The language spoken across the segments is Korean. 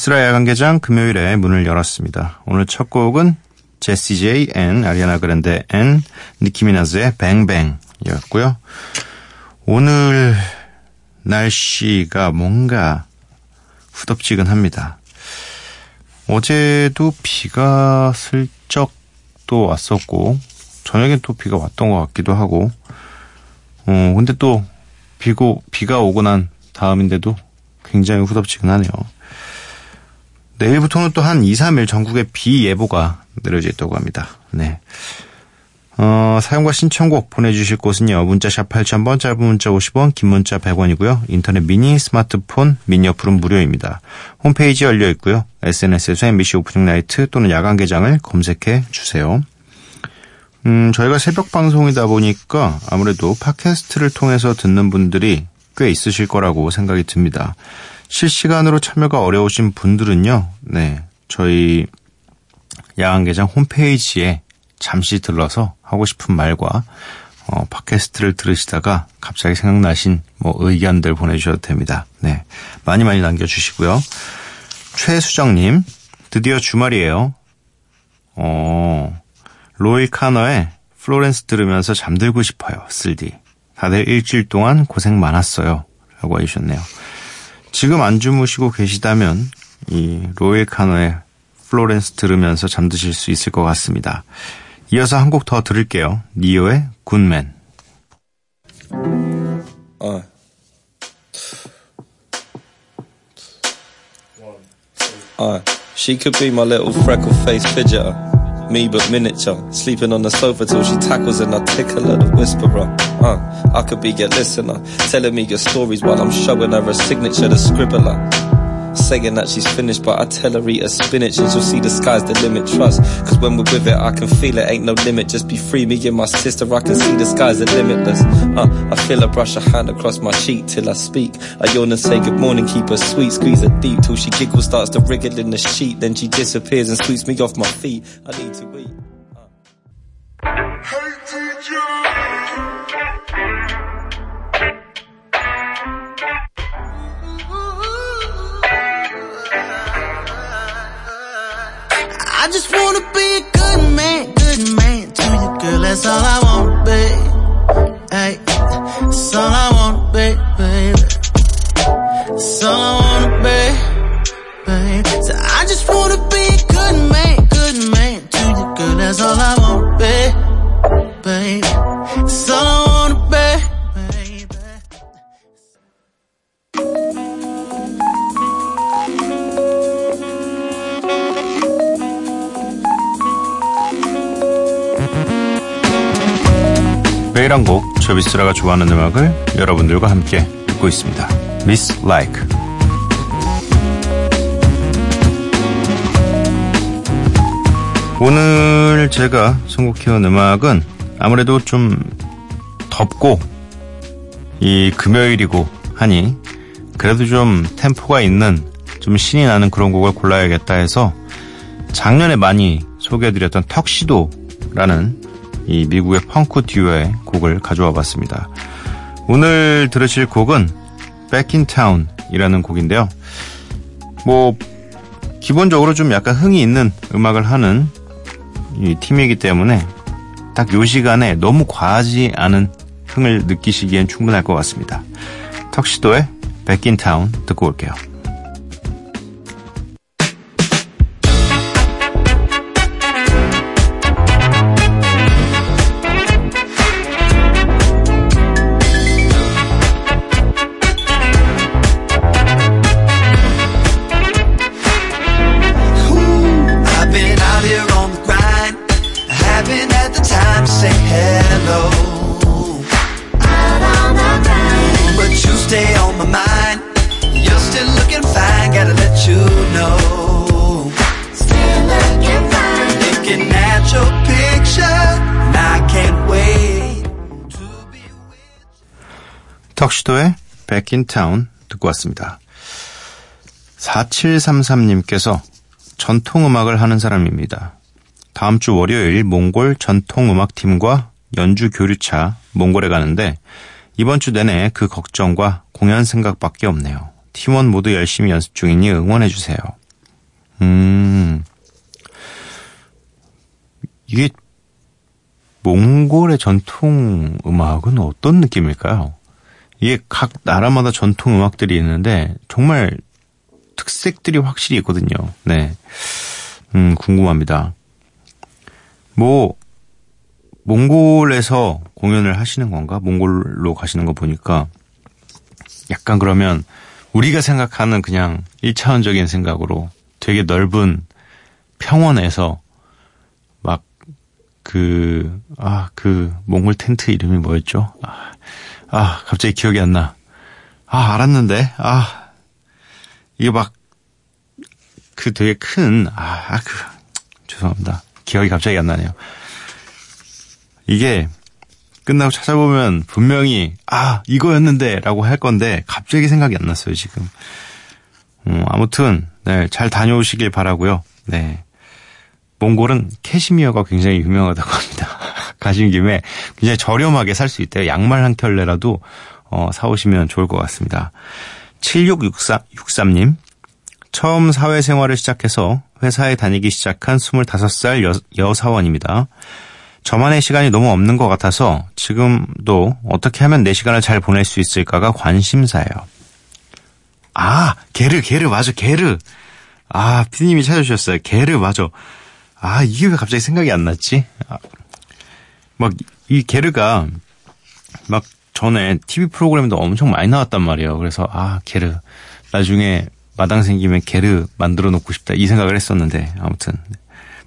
미쓰라 야간개장 금요일에 문을 열었습니다. 오늘 첫 곡은 제시 제이 and 아리아나 그란데 and 니키 미나즈의 Bang Bang이었고요. 오늘 날씨가 뭔가 후덥지근합니다. 어제도 비가 슬쩍 또 왔었고 저녁엔 또 비가 왔던 것 같기도 하고 어 근데 또 비고 비가 오고 난 다음인데도 굉장히 후덥지근하네요. 내일부터는 또 한 2, 3일 전국에 비 예보가 내려져 있다고 합니다. 네. 어, 사용과 신청곡 보내주실 곳은요. 문자샵 8000번, 짧은 문자 50원, 긴 문자 100원이고요. 인터넷 미니, 스마트폰, 미니 어플은 무료입니다. 홈페이지 열려 있고요. SNS에서 MBC 오프닝 나이트 또는 야간 개장을 검색해 주세요. 음, 저희가 새벽 방송이다 보니까 아무래도 팟캐스트를 통해서 듣는 분들이 꽤 있으실 거라고 생각이 듭니다. 실시간으로 참여가 어려우신 분들은요, 네, 저희 야간개장 홈페이지에 잠시 들러서 하고 싶은 말과 어, 팟캐스트를 들으시다가 갑자기 생각나신 뭐 의견들 보내주셔도 됩니다. 네, 많이 많이 남겨주시고요. 최수정님, 드디어 주말이에요. 어, 로일 카너의 Florence 들으면서 잠들고 싶어요. 쓸디. 다들 일주일 동안 고생 많았어요. 라고 해주셨네요. 지금 안 주무시고 계시다면 이 로일 카너의 Florence 들으면서 잠드실 수 있을 것 같습니다. 이어서 한 곡 더 들을게요. 니요의 Good Man. 어. Uh, she could be my little freckle face fidgeter. Me but miniature. Sleeping on the sofa till she tackles her the whisperer. Uh, I could be your listener, telling me your stories while I'm showing her a signature, the scribbler. Saying that she's finished, but I tell her eat her spinach and she'll see the sky's the limit. Trust, cause when we're with it, I can feel it, ain't no limit. Just be free, me and my sister, I can see the skies are limitless. Uh, I feel her brush her hand across my cheek till I speak. I yawn and say good morning, keep her sweet, squeeze her deep till she giggles, starts to wriggle in the sheet. Then she disappears and sweeps me off my feet. I need to eat. I just wanna be a good man, good man to you, girl. That's all I wanna be. Hey, that's all I wanna be, baby. That's all I wanna be, baby. So I just wanna be a good man, good man to you, girl. That's all I wanna be, baby. That's all 1한 곡, 저비스라가 좋아하는 음악을 여러분들과 함께 듣고 있습니다. Miss Like. 오늘 제가 선곡해온 음악은 아무래도 좀 덥고 이 금요일이고 하니 그래도 좀 템포가 있는 좀 신이 나는 그런 곡을 골라야겠다 해서 작년에 많이 소개해드렸던 턱시도라는 이 미국의 펑크 듀오의 곡을 가져와 봤습니다. 오늘 들으실 곡은 Back in Town이라는 곡인데요. 뭐 기본적으로 좀 약간 흥이 있는 음악을 하는 이 팀이기 때문에 딱 요 시간에 너무 과하지 않은 흥을 느끼시기엔 충분할 것 같습니다. 턱시도의 Back in Town 듣고 올게요. 턱시도의 Town 듣고 왔습니다. 4733님께서 전통음악을 하는 사람입니다. 다음 주 월요일 몽골 전통음악팀과 연주 교류차 몽골에 가는데 이번 주 내내 그 걱정과 공연 생각밖에 없네요. 팀원 모두 열심히 연습 중이니 응원해주세요. 음, 이게 몽골의 전통 음악은 어떤 느낌일까요? 이게 각 나라마다 전통 음악들이 있는데 정말 특색들이 확실히 있거든요. 네. 음, 궁금합니다. 뭐, 몽골에서 공연을 하시는 건가? 몽골로 가시는 거 보니까 약간 그러면 우리가 생각하는 그냥 1차원적인 생각으로 되게 넓은 평원에서 막 그, 아, 그, 몽골 텐트 이름이 뭐였죠? 아, 아, 갑자기 기억이 안 나. 아, 알았는데, 아, 이게 막, 그 되게 큰, 아, 아, 그, 죄송합니다. 기억이 갑자기 안 나네요. 이게, 끝나고 찾아보면 분명히, 아, 이거였는데, 라고 할 건데, 갑자기 생각이 안 났어요, 지금. 음, 아무튼, 네, 잘 다녀오시길 바라고요 네. 몽골은 캐시미어가 굉장히 유명하다고 합니다. 가신 김에 굉장히 저렴하게 살 수 있대요. 양말 한 켤레라도 어, 사오시면 좋을 것 같습니다. 7663님, 처음 사회생활을 시작해서 회사에 다니기 시작한 25살 여, 여사원입니다. 저만의 시간이 너무 없는 것 같아서 지금도 어떻게 하면 내 시간을 잘 보낼 수 있을까가 관심사예요. 아, 게르, 게르, 맞아, 게르. 아, 피디님이 찾아주셨어요. 게르, 맞아. 아, 이게 왜 갑자기 생각이 안 났지? 아, 막, 이 게르가, 막, 전에 TV 프로그램도 엄청 많이 나왔단 말이에요. 그래서, 아, 게르. 나중에 마당 생기면 게르 만들어 놓고 싶다. 이 생각을 했었는데, 아무튼.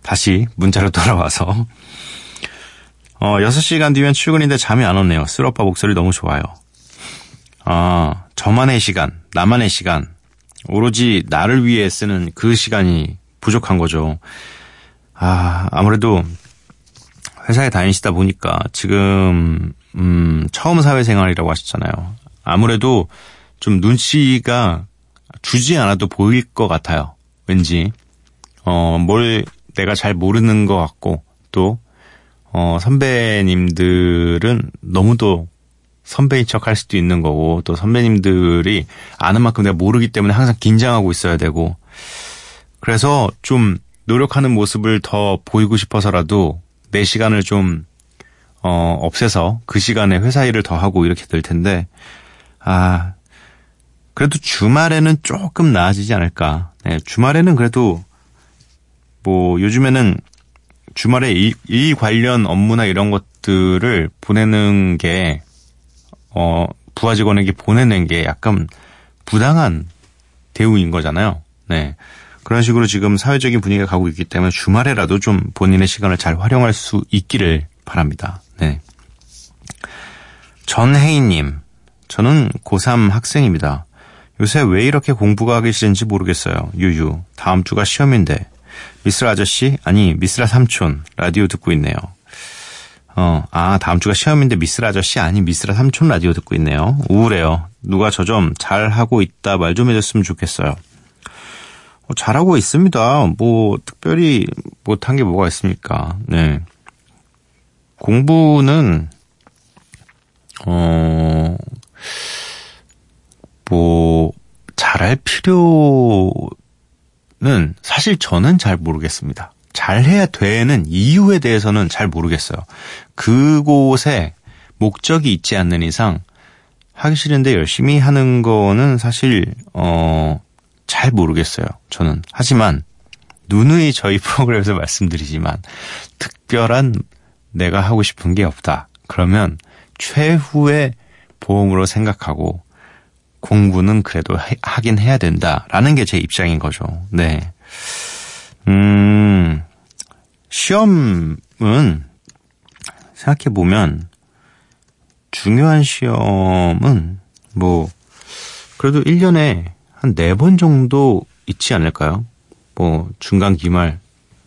다시 문자로 돌아와서. 어, 6시간 뒤면 출근인데 잠이 안 오네요. 쓸오빠 목소리 너무 좋아요. 아, 저만의 시간, 나만의 시간. 오로지 나를 위해 쓰는 그 시간이 부족한 거죠. 아, 아무래도 회사에 다니시다 보니까 지금, 음, 처음 사회생활이라고 하셨잖아요. 아무래도 좀 눈치가 주지 않아도 보일 것 같아요. 왠지. 어, 뭘 내가 잘 모르는 것 같고, 또, 어, 선배님들은 너무도 선배인 척 할 수도 있는 거고, 또 선배님들이 아는 만큼 내가 모르기 때문에 항상 긴장하고 있어야 되고, 그래서 좀 노력하는 모습을 더 보이고 싶어서라도 내 시간을 좀, 어, 없애서 그 시간에 회사 일을 더 하고 이렇게 될 텐데, 아, 그래도 주말에는 조금 나아지지 않을까. 네, 주말에는 그래도, 뭐, 요즘에는 주말에 일, 일 관련 업무나 이런 것들을 보내는 게, 어, 부하 직원에게 보내는 게 약간 부당한 대우인 거잖아요. 네. 그런 식으로 지금 사회적인 분위기가 가고 있기 때문에 주말에라도 좀 본인의 시간을 잘 활용할 수 있기를 바랍니다. 네. 전혜인님, 저는 고3 학생입니다. 요새 왜 이렇게 공부가 하기 싫은지 모르겠어요. 유유. 다음 주가 시험인데. 미스라 아저씨? 아니, 미스라 삼촌. 라디오 듣고 있네요. 어, 아, 다음 주가 시험인데 미스라 아저씨? 아니, 미스라 삼촌 라디오 듣고 있네요. 우울해요. 누가 저 좀 잘하고 있다 말 좀 해줬으면 좋겠어요. 어, 잘하고 있습니다. 뭐, 특별히 못한 게 뭐가 있습니까? 네. 공부는, 어, 뭐, 잘할 필요 는 사실 저는 잘 모르겠습니다. 잘해야 되는 이유에 대해서는 잘 모르겠어요. 그곳에 목적이 있지 않는 이상 하기 싫은데 열심히 하는 거는 사실, 어, 잘 모르겠어요. 저는. 하지만, 누누이 저희 프로그램에서 말씀드리지만, 특별한 내가 하고 싶은 게 없다. 그러면 최후의 보험으로 생각하고, 공부는 그래도 하긴 해야 된다라는 게 제 입장인 거죠. 네. 음, 시험은 생각해 보면 중요한 시험은 뭐 그래도 1년에 한네번 정도 있지 않을까요? 뭐 중간 기말,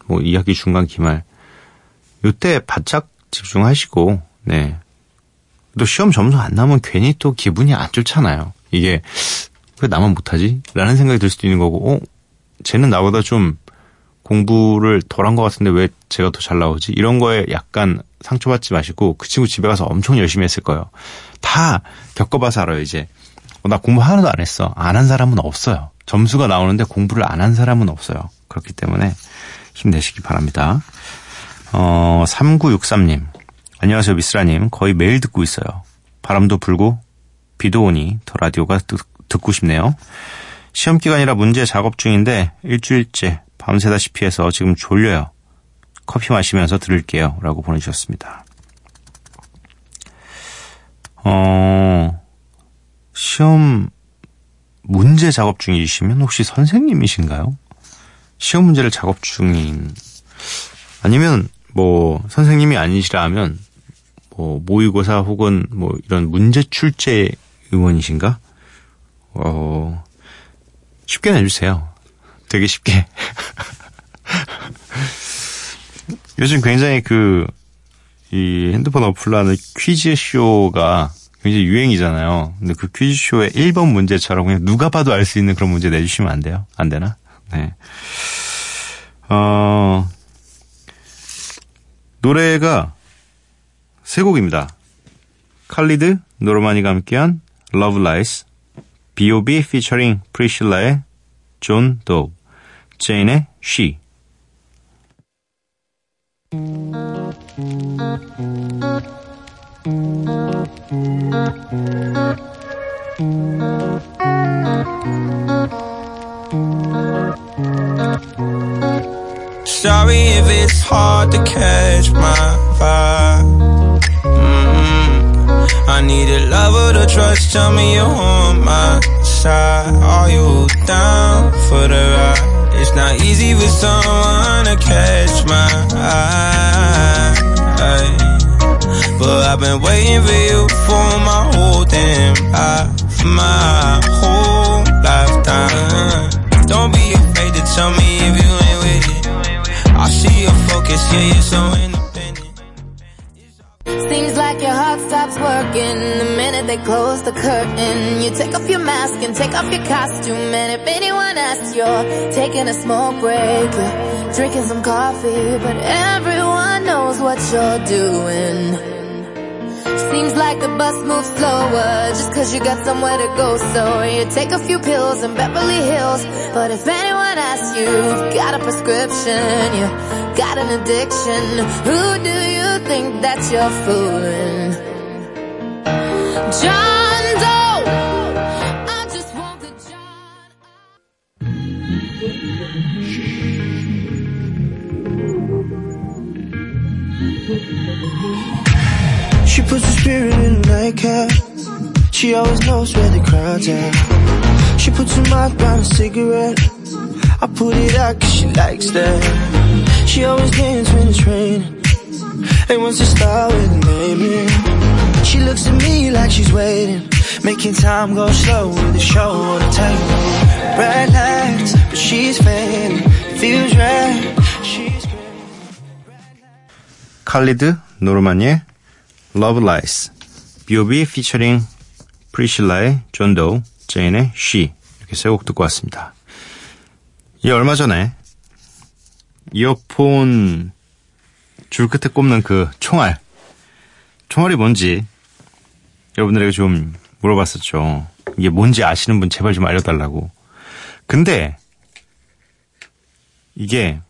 뭐 2학기 중간 기말. 요때 바짝 집중하시고 네. 또 시험 점수 안 나면 괜히 또 기분이 안 좋잖아요. 이게 왜 나만 못하지? 라는 생각이 들 수도 있는 거고, 어? 쟤는 나보다 좀 공부를 덜 한 것 같은데 왜 제가 더 잘 나오지? 이런 거에 약간 상처받지 마시고 그 친구 집에 가서 엄청 열심히 했을 거예요. 다 겪어봐서 알아요, 이제. 어, 나 공부 하나도 안 했어. 안 한 사람은 없어요. 점수가 나오는데 공부를 안 한 사람은 없어요. 그렇기 때문에 힘내시기 바랍니다. 어, 3963님. 안녕하세요, 미스라님. 거의 매일 듣고 있어요. 바람도 불고 비도 오니 더 라디오가 듣, 듣고 싶네요. 시험 기간이라 문제 작업 중인데 일주일째 밤새다시피 해서 지금 졸려요. 커피 마시면서 들을게요. 라고 보내주셨습니다. 어, 시험 문제 작업 중이시면 혹시 선생님이신가요? 시험 문제를 작업 중인, 아니면 뭐 선생님이 아니시라면 뭐 모의고사 혹은 뭐 이런 문제 출제 의원이신가? 어, 쉽게 내주세요. 되게 쉽게. 요즘 굉장히 그, 이 핸드폰 어플라는 퀴즈쇼가 굉장히 유행이잖아요. 근데 그 퀴즈쇼의 1번 문제처럼 그냥 누가 봐도 알 수 있는 그런 문제 내주시면 안 돼요? 안 되나? 네. 어, 노래가 세 곡입니다. 칼리드, 노르마니가 함께한 Love Lies, B.O.B. featuring 프리실라의 존 도, 제인의 She. Sorry if it's hard to catch my vibe. Mm, I need a lover to trust. Tell me you're on my side. Are you down for the ride? It's not easy with someone to catch my eye. But I've been waiting for you for my whole damn life, my whole lifetime. Don't be afraid to tell me if you ain't with it. I see your focus, yeah, you're so in. Working the minute they close the curtain. You take off your mask and take off your costume, and if anyone asks, you're taking a smoke break. You're drinking some coffee, but everyone knows what you're doing. Seems like the bus moves slower just cause you got somewhere to go. So you take a few pills in Beverly Hills. But if anyone asks you, you've got a prescription, you got an addiction. Who do you think that you're fooling? She puts her spirit in a nightcap. She always knows where the crowd's at. She puts her mouth on a cigarette. I put it out cause she likes that. She always dances when it's raining. And wants to start with a baby. She looks at me like she's waiting. Making time go slow with the show on the table. Bright lights, but she's fading. Feels right. She's. 칼리드, 노르마니의 Love Lies, B.O.B. featuring 프리실라의 John Doe, 제인의 She 이렇게 세 곡 듣고 왔습니다. 이 얼마 전에 이어폰 줄 끝에 꼽는 그 총알 총알이 뭔지 여러분들에게 좀 물어봤었죠. 이게 뭔지 아시는 분 제발 좀 알려달라고. 근데 이게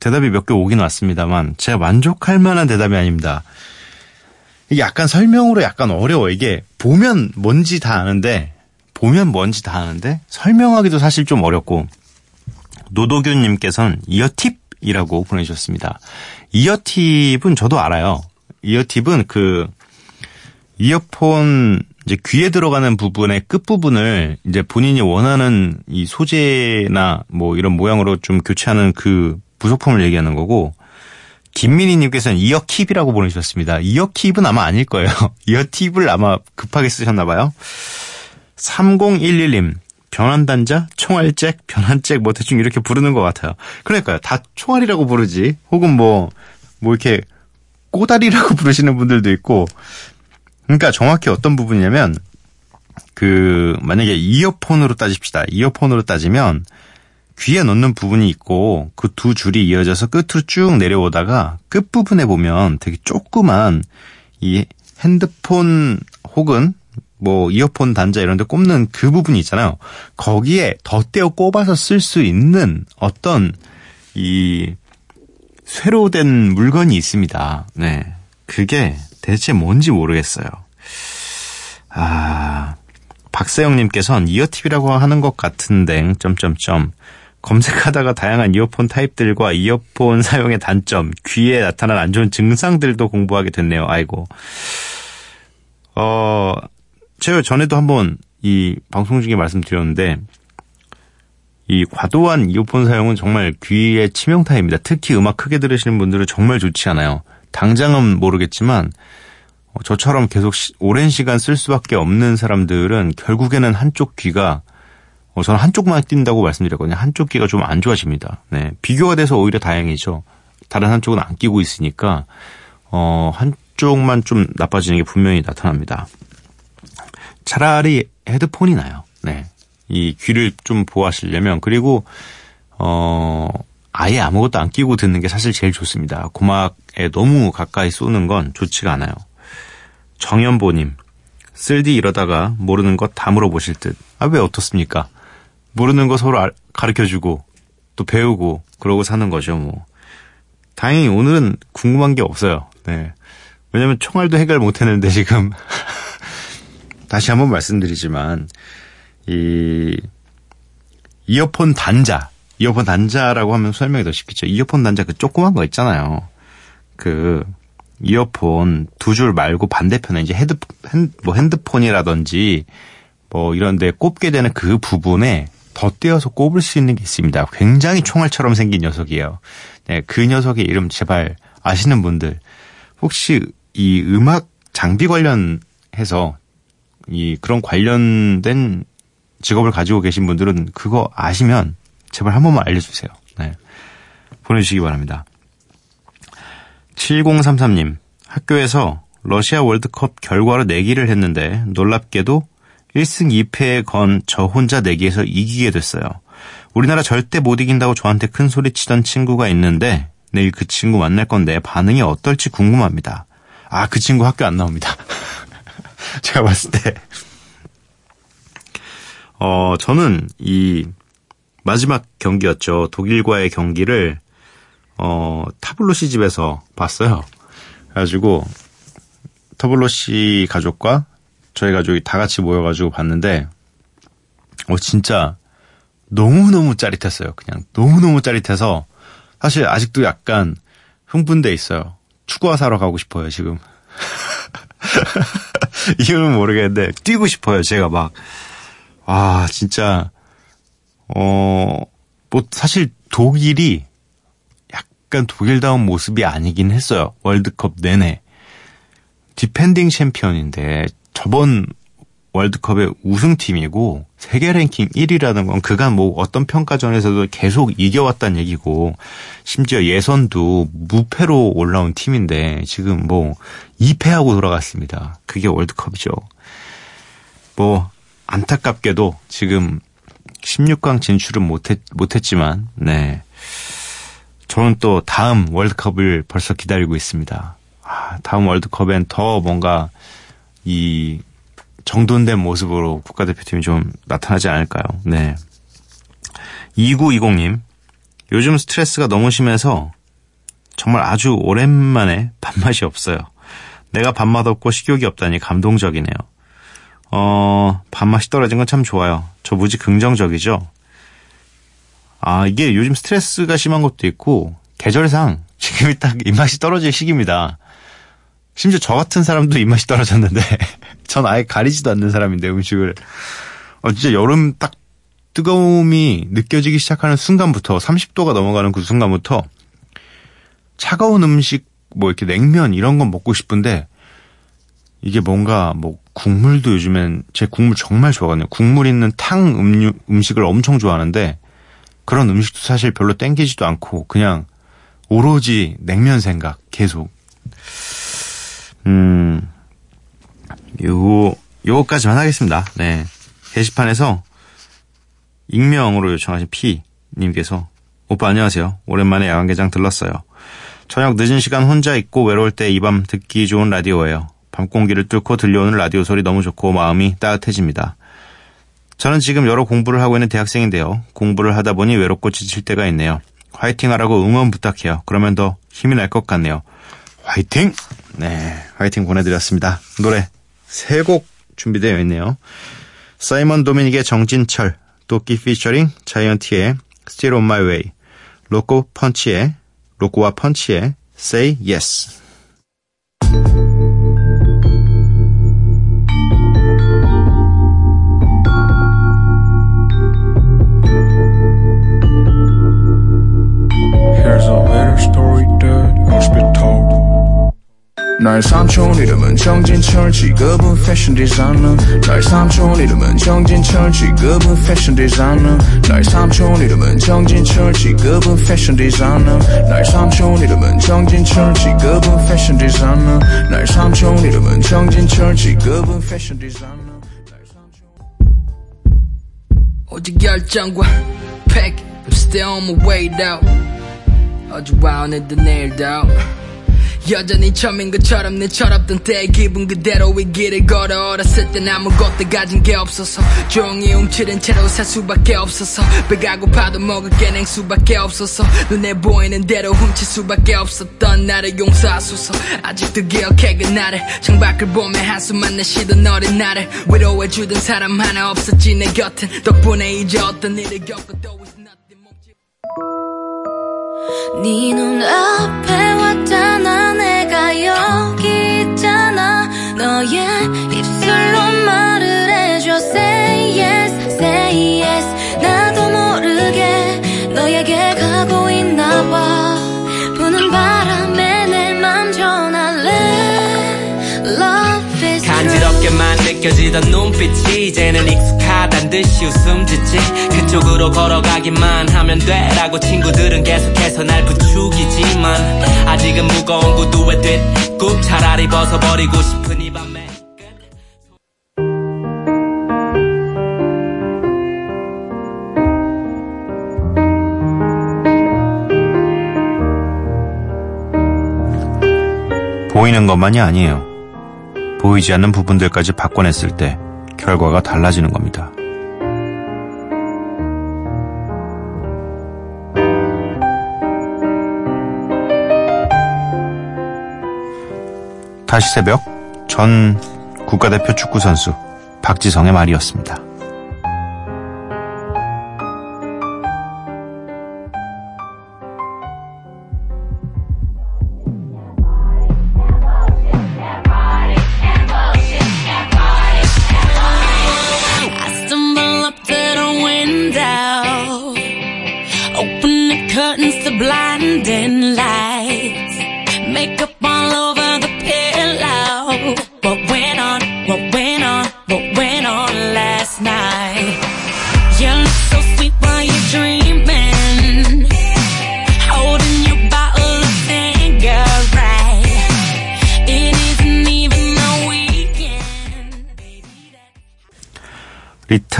대답이 몇 개 오긴 왔습니다만 제가 만족할 만한 대답이 아닙니다. 이게 약간 설명으로 약간 어려워. 이게 보면 뭔지 다 아는데 보면 뭔지 다 아는데 설명하기도 사실 좀 어렵고 노도균님께서는 이어팁이라고 보내주셨습니다. 이어팁은 저도 알아요. 이어팁은 그 이어폰 이제 귀에 들어가는 부분의 끝 부분을 이제 본인이 원하는 이 소재나 뭐 이런 모양으로 좀 교체하는 그 부속품을 얘기하는 거고 김민희님께서는 이어킵이라고 보내주셨습니다. 이어킵은 아마 아닐 거예요. 이어팁을 아마 급하게 쓰셨나 봐요. 3011님, 변환단자, 총알잭, 변환잭, 뭐 대충 이렇게 부르는 것 같아요. 그러니까요. 다 총알이라고 부르지. 혹은 뭐, 뭐 이렇게 꼬다리라고 부르시는 분들도 있고. 그러니까 정확히 어떤 부분이냐면, 그, 만약에 이어폰으로 따집시다. 이어폰으로 따지면, 귀에 넣는 부분이 있고, 그 두 줄이 이어져서 끝으로 쭉 내려오다가, 끝 부분에 보면 되게 조그만, 이 핸드폰 혹은 뭐 이어폰 단자 이런 데 꼽는 그 부분이 있잖아요. 거기에 덧대어 꼽아서 쓸 수 있는 어떤 이 쇠로 된 물건이 있습니다. 네. 그게 대체 뭔지 모르겠어요. 아, 박세영님께서는 이어팁이라고 하는 것 같은데, 점점점. 검색하다가 다양한 이어폰 타입들과 이어폰 사용의 단점, 귀에 나타난 안 좋은 증상들도 공부하게 됐네요. 아이고. 어, 제가 전에도 한번 이 방송 중에 말씀드렸는데, 이 과도한 이어폰 사용은 정말 귀에 치명타입니다. 특히 음악 크게 들으시는 분들은 정말 좋지 않아요. 당장은 모르겠지만, 어, 저처럼 계속 시, 오랜 시간 쓸 수밖에 없는 사람들은 결국에는 한쪽 귀가 어, 저는 한쪽만 뛴다고 말씀드렸거든요. 한쪽 귀가 좀 안 좋아집니다. 네. 비교가 돼서 오히려 다행이죠. 다른 한쪽은 안 끼고 있으니까, 어, 한쪽만 좀 나빠지는 게 분명히 나타납니다. 차라리 헤드폰이 나요. 네. 이 귀를 좀 보호하시려면, 그리고, 어, 아예 아무것도 안 끼고 듣는 게 사실 제일 좋습니다. 고막에 너무 가까이 쏘는 건 좋지가 않아요. 정연보님, 쓸디 이러다가 모르는 것 다 물어보실 듯. 아, 왜 어떻습니까? 모르는 거 서로 가르쳐 주고 또 배우고 그러고 사는 거죠, 뭐. 다행히 오늘은 궁금한 게 없어요. 네. 왜냐면 총알도 해결 못 했는데 지금 다시 한번 말씀드리지만 이 이어폰 단자, 이어폰 단자라고 하면 설명이 더 쉽겠죠. 이어폰 단자 그 조그만 거 있잖아요. 그 이어폰 두 줄 말고 반대편에 이제 헤드 뭐 핸드폰이라든지 뭐 이런 데 꼽게 되는 그 부분에 덧대어서 꼽을 수 있는 게 있습니다. 굉장히 총알처럼 생긴 녀석이에요. 네, 그 녀석의 이름 제발 아시는 분들 혹시 이 음악 장비 관련해서 이 그런 관련된 직업을 가지고 계신 분들은 그거 아시면 제발 한 번만 알려주세요. 네. 보내주시기 바랍니다. 7033님, 학교에서 러시아 월드컵 결과로 내기를 했는데 놀랍게도 1승 2패에 건 저 혼자 내기에서 이기게 됐어요. 우리나라 절대 못 이긴다고 저한테 큰 소리 치던 친구가 있는데 내일 그 친구 만날 건데 반응이 어떨지 궁금합니다. 아, 그 친구 학교 안 나옵니다. 제가 봤을 때. 어, 저는 이 마지막 경기였죠. 독일과의 경기를 어, 타블로시 집에서 봤어요. 그래가지고 타블로시 가족과 저희 가족이 다 같이 모여가지고 봤는데, 어, 진짜 너무 너무 짜릿했어요. 그냥 너무 너무 짜릿해서 사실 아직도 약간 흥분돼 있어요. 축구화 사러 가고 싶어요, 지금. 이유는 모르겠는데, 뛰고 싶어요, 제가 막. 와, 진짜, 어, 뭐, 사실 독일이 약간 독일다운 모습이 아니긴 했어요. 월드컵 내내. defending 챔피언인데, 저번 월드컵의 우승팀이고 세계 랭킹 1위라는 건 그간 뭐 어떤 평가전에서도 계속 이겨왔다는 얘기고 심지어 예선도 무패로 올라온 팀인데 지금 뭐 2패하고 돌아갔습니다. 그게 월드컵이죠. 뭐 안타깝게도 지금 16강 진출은 못했, 못했지만 네. 저는 또 다음 월드컵을 벌써 기다리고 있습니다. 아, 다음 월드컵엔 더 뭔가 이 정돈된 모습으로 국가대표팀이 좀 나타나지 않을까요? 네. 2920님, 요즘 스트레스가 너무 심해서 정말 아주 오랜만에 밥맛이 없어요. 내가 밥맛 없고 식욕이 없다니 감동적이네요. 어, 밥맛이 떨어진 건 참 좋아요. 저 무지 긍정적이죠? 아, 이게 요즘 스트레스가 심한 것도 있고, 계절상 지금이 딱 입맛이 떨어질 시기입니다. 심지어 저 같은 사람도 입맛이 떨어졌는데 전 아예 가리지도 않는 사람인데 음식을 어 진짜 여름 딱 뜨거움이 느껴지기 시작하는 순간부터 30도가 넘어가는 그 순간부터 차가운 음식 뭐 이렇게 냉면 이런 건 먹고 싶은데 이게 뭔가 뭐 국물도 요즘엔 제 국물 정말 좋아하거든요. 국물 있는 탕 음료, 음식을 엄청 좋아하는데 그런 음식도 사실 별로 땡기지도 않고 그냥 오로지 냉면 생각 계속. 음, 요, 요거까지만 하겠습니다. 네. 게시판에서 익명으로 요청하신 P님께서 오빠 안녕하세요. 오랜만에 야간개장 들렀어요. 저녁 늦은 시간 혼자 있고 외로울 때 이 밤 듣기 좋은 라디오예요. 밤 공기를 뚫고 들려오는 라디오 소리 너무 좋고 마음이 따뜻해집니다. 저는 지금 여러 공부를 하고 있는 대학생인데요. 공부를 하다 보니 외롭고 지칠 때가 있네요. 화이팅 하라고 응원 부탁해요. 그러면 더 힘이 날 것 같네요. 화이팅! 네, 화이팅 보내드렸습니다. 노래 세 곡 준비되어 있네요. 사이먼 도미닉의 정진철, 도끼 피처링 자이언티의 Still on my way, 로코 펀치의 로코와 펀치의 Say Yes. 나의 삼촌 이름은 정진철 직업은 패션 디자이너 나의 삼촌 이름은 정진철 직업은 패션 디자이너 나의 삼촌 이름은 정진철 직업은 패션 디자이너 나의 삼촌 이름은 정진철 직업은 패션 디자이너 나의 삼촌 이름은 정진철 직업은 패션 디자이너 나의 삼촌 오직 열정과 팩 I'm still on my way out 어제와 오늘도 내일도 여전히 처음인 것처럼 내 철없던 때의 기분 그대로 이 길을 걸어 어렸을 땐 아무것도 가진 게 없어서 종이 움츠린 채로 살 수밖에 없어서 배가 고파도 먹을 게 냉수밖에 없어서 눈에 보이는 대로 훔칠 수밖에 없었던 나를 용서하소서. 아직도 기억해 그날을. 창밖을 보며 한숨만 내쉬던 어린 나를 위로해주던 사람 하나 없었지 내 곁엔 덕분에 이제 어떤 일을 겪어도 is nothing 멈지 네 눈앞에 왔잖아 여기 있잖아. 너의 입술로 말을 해줘. Say yes, say yes 느껴지던 눈빛이 이제는 익숙하단 듯이 웃음 짓지 그쪽으로 걸어가기만 하면 돼라고 친구들은 계속해서 날 부추기지만 아직은 무거운 구두에 뒷굽 차라리 벗어버리고 싶은 이 밤에 보이는 것만이 아니에요. 보이지 않는 부분들까지 바꿔냈을 때 결과가 달라지는 겁니다. 다시 새벽 전 국가대표 축구선수 박지성의 말이었습니다.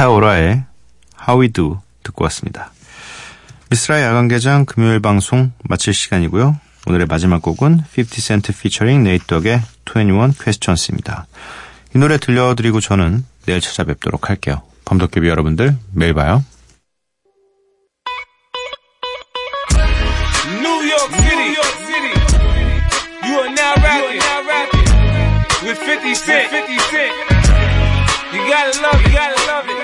타 오라의 How We Do 듣고 왔습니다. 미스라 야간개장 금요일 방송 마칠 시간이고요. 오늘의 마지막 곡은 50센트 피처링 네이트덕의 21 Questions입니다. 이 노래 들려드리고 저는 내일 찾아뵙도록 할게요. 범덕개비 여러분들 매일 봐요. York City. You are now rapping, with 50 Cent. 50 Cent. You gotta love it, gotta love it.